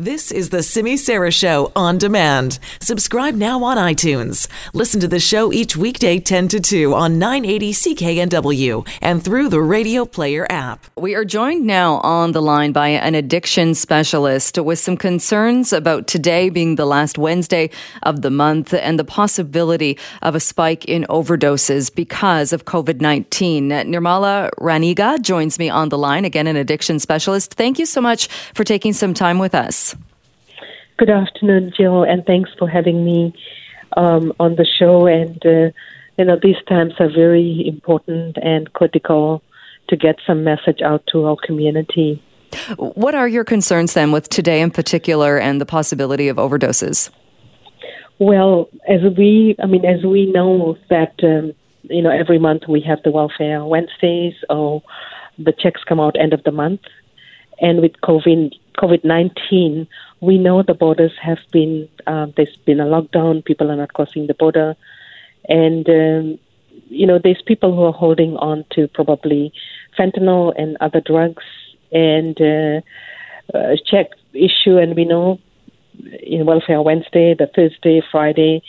This is the Simi Sara Show on demand. Subscribe now on iTunes. Listen to the show each weekday 10 to 2 on 980 CKNW and through the Radio Player app. We are joined now on the line by an addiction specialist with some concerns about today being the last Wednesday of the month and the possibility of a spike in overdoses because of COVID 19. Nirmala Raniga joins me on the line, again, an addiction specialist. Thank you so much for taking some time with us. Good afternoon, Jill, and thanks for having me um, on the show. And uh, you know, these times are very important and critical to get some message out to our community. What are your concerns then with today in particular and the possibility of overdoses? Well, as we, I mean, as we know that um, you know every month we have the welfare Wednesdays, or the checks come out end of the month, and with COVID COVID 19, we know the borders have been, uh, there's been a lockdown, people are not crossing the border. And, um, you know, there's people who are holding on to probably fentanyl and other drugs and uh, uh, check issue. And we know in Welfare Wednesday, the Thursday, Friday,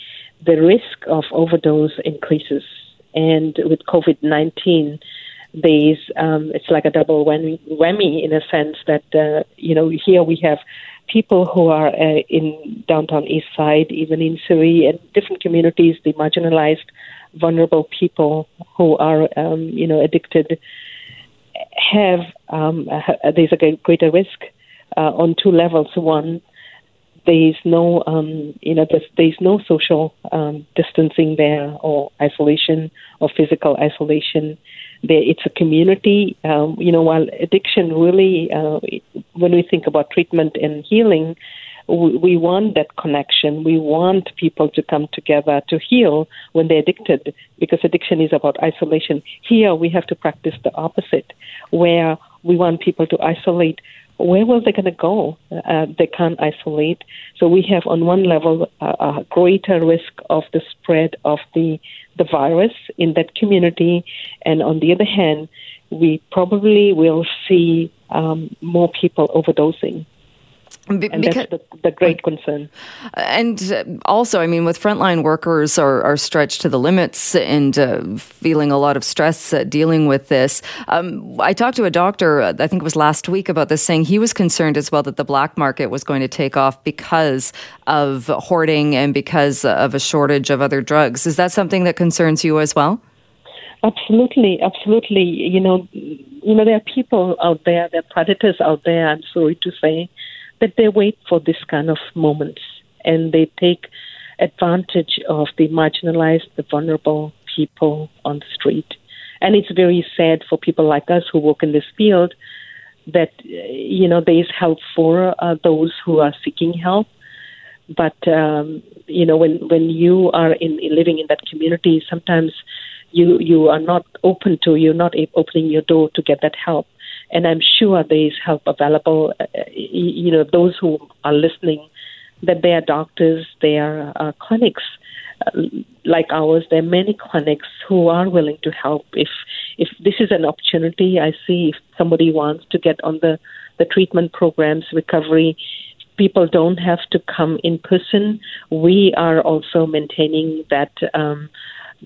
the risk of overdose increases. And with COVID 19, these. Um, it's like a double whammy, in a sense that uh, you know here we have people who are uh, in downtown East Side, even in Surrey, and different communities, the marginalised, vulnerable people who are um, you know addicted have um, uh, there's a greater risk. Uh, on two levels. One, there's no, um, you know, there's, there's no social um, distancing there or isolation or physical isolation it's a community. Um, you know, while addiction really, uh, when we think about treatment and healing, we, we want that connection. We want people to come together to heal when they're addicted, because addiction is about isolation. Here, we have to practice the opposite, where we want people to isolate where were they going to go? Uh, they can't isolate. So we have, on one level, a, a greater risk of the spread of the the virus in that community, and on the other hand, we probably will see um, more people overdosing. Be- and because, that's the, the, great concern. And uh, also, I mean, with frontline workers are, are stretched to the limits and uh, feeling a lot of stress uh, dealing with this. Um, I talked to a doctor, uh, I think it was last week, about this, saying he was concerned as well that the black market was going to take off because of hoarding and because of a shortage of other drugs. Is that something that concerns you as well? Absolutely, absolutely. You know, you know, there are people out there, there are predators out there. I'm sorry to say, that they wait for this kind of moments and they take advantage of the marginalized, the vulnerable people on the street. And it's very sad for people like us who work in this field that, you know, there is help for uh, those who are seeking help. But, um, you know, when, when you are in, in living in that community, sometimes you, you are not open to, you're not opening your door to get that help and I'm sure there is help available. You know, those who are listening, that there are doctors, they are uh, clinics uh, like ours. There are many clinics who are willing to help. If if this is an opportunity, I see if somebody wants to get on the the treatment programs, recovery. People don't have to come in person. We are also maintaining that um,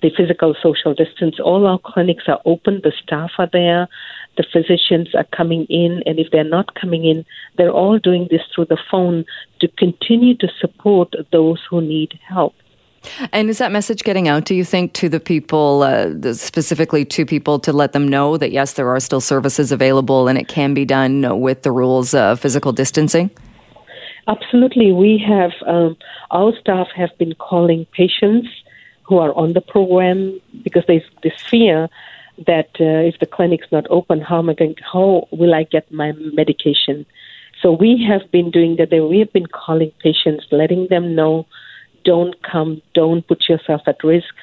the physical social distance. All our clinics are open. The staff are there the physicians are coming in, and if they're not coming in, they're all doing this through the phone to continue to support those who need help. And is that message getting out, do you think, to the people, uh, specifically to people, to let them know that yes, there are still services available and it can be done with the rules of physical distancing? Absolutely. We have, um, our staff have been calling patients who are on the program because there's this fear that uh, if the clinic's not open, how am I going? How will I get my medication? So we have been doing that. We have been calling patients, letting them know, don't come, don't put yourself at risk.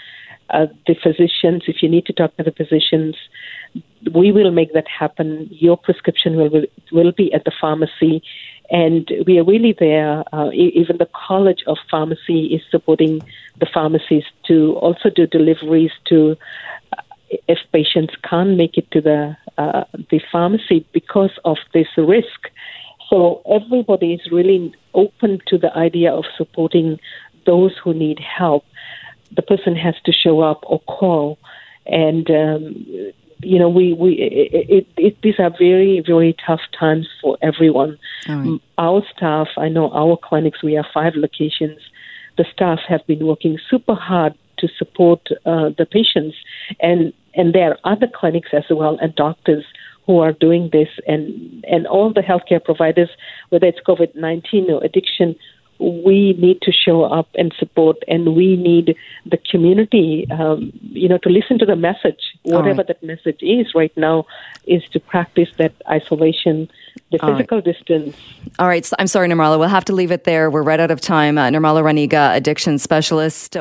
Uh, the physicians, if you need to talk to the physicians, we will make that happen. Your prescription will will be at the pharmacy, and we are really there. Uh, even the College of Pharmacy is supporting the pharmacies to also do deliveries to if patients can't make it to the uh, the pharmacy because of this risk. So everybody is really open to the idea of supporting those who need help. The person has to show up or call, and um, you know we we it, it, it, these are very very tough times for everyone. Right. Our staff, I know our clinics, we have five locations. The staff have been working super hard to support uh, the patients, and and there are other clinics as well and doctors who are doing this, and and all the healthcare providers, whether it's COVID nineteen or addiction, we need to show up and support, and we need the community, um, you know, to listen to the message, whatever right. that message is right now, is to practice that isolation, the All physical right. distance. All right, so I'm sorry, Nirmala, we'll have to leave it there. We're right out of time. Uh, Nirmala Raniga, addiction specialist.